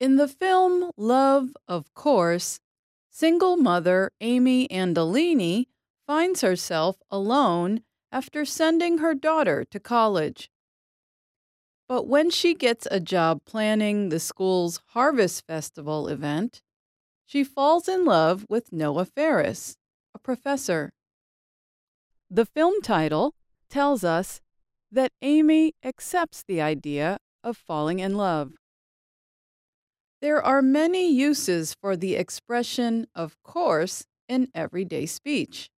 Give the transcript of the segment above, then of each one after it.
In the film Love, of Course, single mother Amy Andolini finds herself alone after sending her daughter to college. But when she gets a job planning the school's Harvest Festival event, she falls in love with Noah Ferris, a professor. The film title tells us that Amy accepts the idea of falling in love. There are many uses for the expression of course in everyday speech.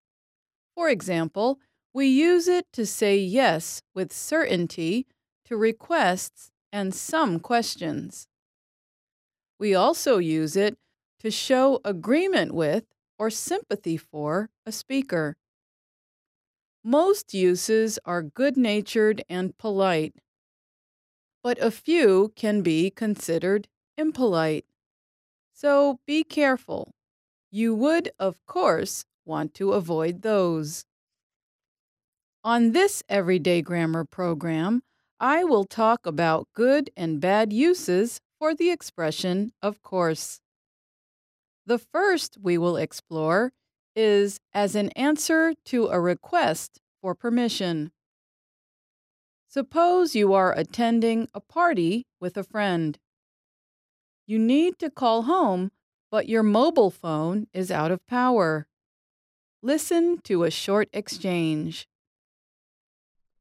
For example, we use it to say yes with certainty to requests and some questions. We also use it to show agreement with or sympathy for a speaker. Most uses are good natured and polite, but a few can be considered impolite. So be careful. You would, of course, want to avoid those. On this Everyday Grammar program, I will talk about good and bad uses for the expression of course. The first we will explore is as an answer to a request for permission. Suppose you are attending a party with a friend. You need to call home, but your mobile phone is out of power. Listen to a short exchange.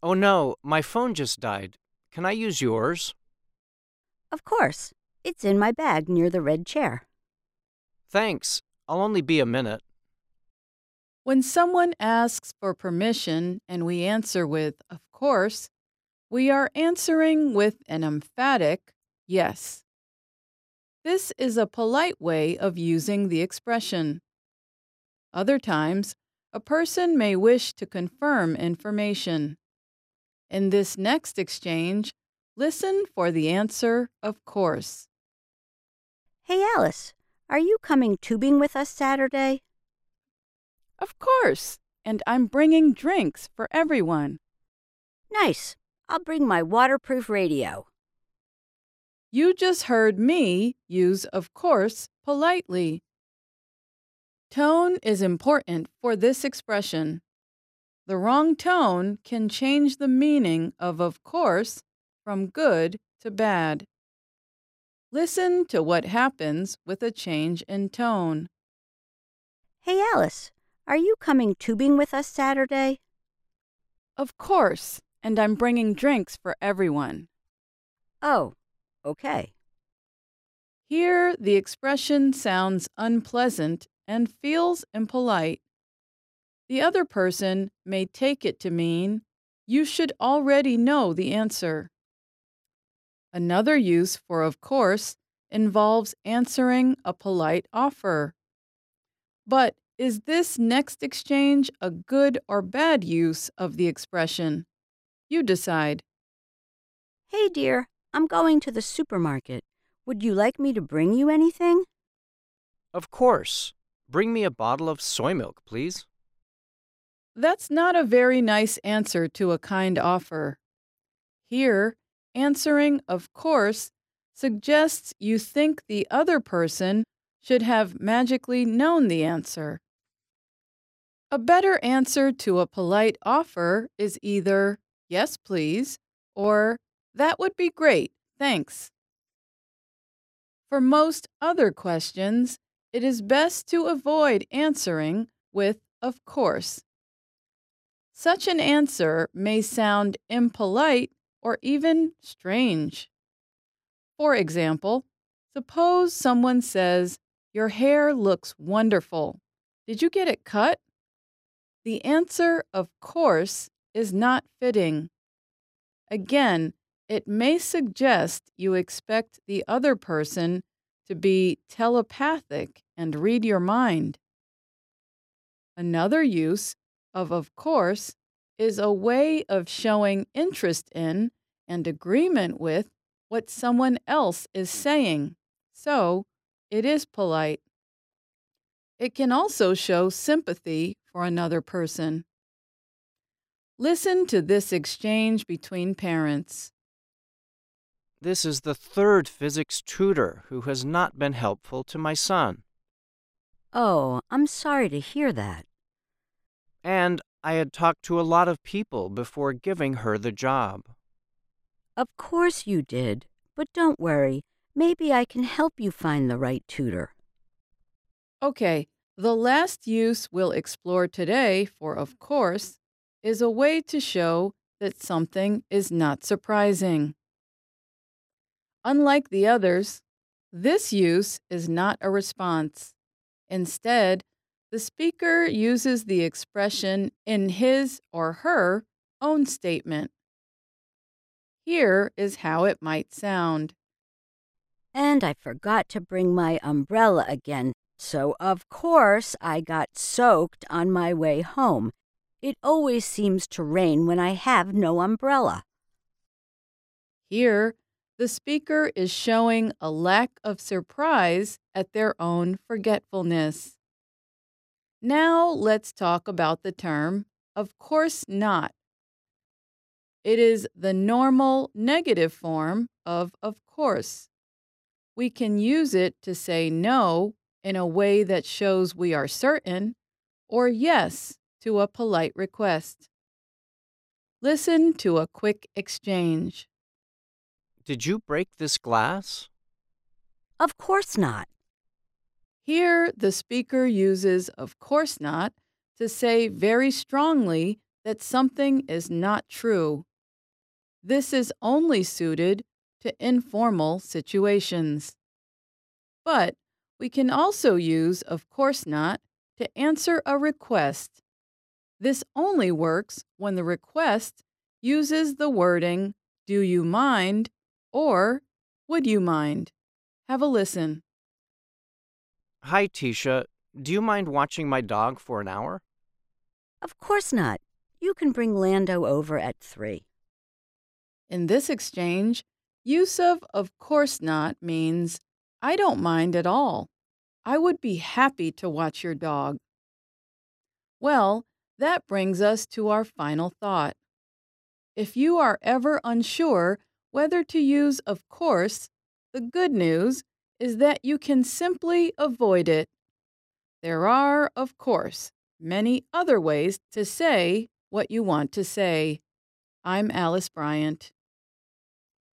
Oh no, my phone just died. Can I use yours? Of course. It's in my bag near the red chair. Thanks. I'll only be a minute. When someone asks for permission and we answer with, of course, we are answering with an emphatic yes. This is a polite way of using the expression. Other times, a person may wish to confirm information. In this next exchange, listen for the answer, of course. Hey, Alice, are you coming tubing with us Saturday? Of course, and I'm bringing drinks for everyone. Nice. I'll bring my waterproof radio. You just heard me use of course politely. Tone is important for this expression. The wrong tone can change the meaning of of course from good to bad. Listen to what happens with a change in tone. Hey, Alice, are you coming tubing with us Saturday? Of course, and I'm bringing drinks for everyone. Oh, okay. Here, the expression sounds unpleasant and feels impolite. The other person may take it to mean you should already know the answer. Another use for of course involves answering a polite offer. But is this next exchange a good or bad use of the expression? You decide. Hey, dear, I'm going to the supermarket. Would you like me to bring you anything? Of course. Bring me a bottle of soy milk, please. That's not a very nice answer to a kind offer. Here, answering of course suggests you think the other person should have magically known the answer. A better answer to a polite offer is either yes, please, or that would be great, thanks. For most other questions, it is best to avoid answering with of course. Such an answer may sound impolite or even strange. For example, suppose someone says, Your hair looks wonderful. Did you get it cut? The answer, of course, is not fitting. Again, it may suggest you expect the other person to be telepathic and read your mind. Another use of of course is a way of showing interest in and agreement with what someone else is saying, so it is polite. It can also show sympathy for another person. Listen to this exchange between parents. This is the third physics tutor who has not been helpful to my son. Oh, I'm sorry to hear that. And I had talked to a lot of people before giving her the job. Of course you did, but don't worry. Maybe I can help you find the right tutor. Okay, the last use we'll explore today for of course is a way to show that something is not surprising. Unlike the others, this use is not a response. Instead, the speaker uses the expression in his or her own statement. Here is how it might sound. And I forgot to bring my umbrella again, so of course I got soaked on my way home. It always seems to rain when I have no umbrella. Here, the speaker is showing a lack of surprise at their own forgetfulness. Now let's talk about the term, of course not. It is the normal negative form of of course. We can use it to say no in a way that shows we are certain, or yes to a polite request. Listen to a quick exchange. Did you break this glass? Of course not. Here, the speaker uses of course not to say very strongly that something is not true. This is only suited to informal situations. But we can also use of course not to answer a request. This only works when the request uses the wording do you mind or would you mind? Have a listen. Hi, Tisha. Do you mind watching my dog for an hour? Of course not. You can bring Lando over at three. In this exchange, use of of course not means I don't mind at all. I would be happy to watch your dog. Well, that brings us to our final thought. If you are ever unsure whether to use of course, the good news is that you can simply avoid it. There are, of course, many other ways to say what you want to say. I'm Alice Bryant.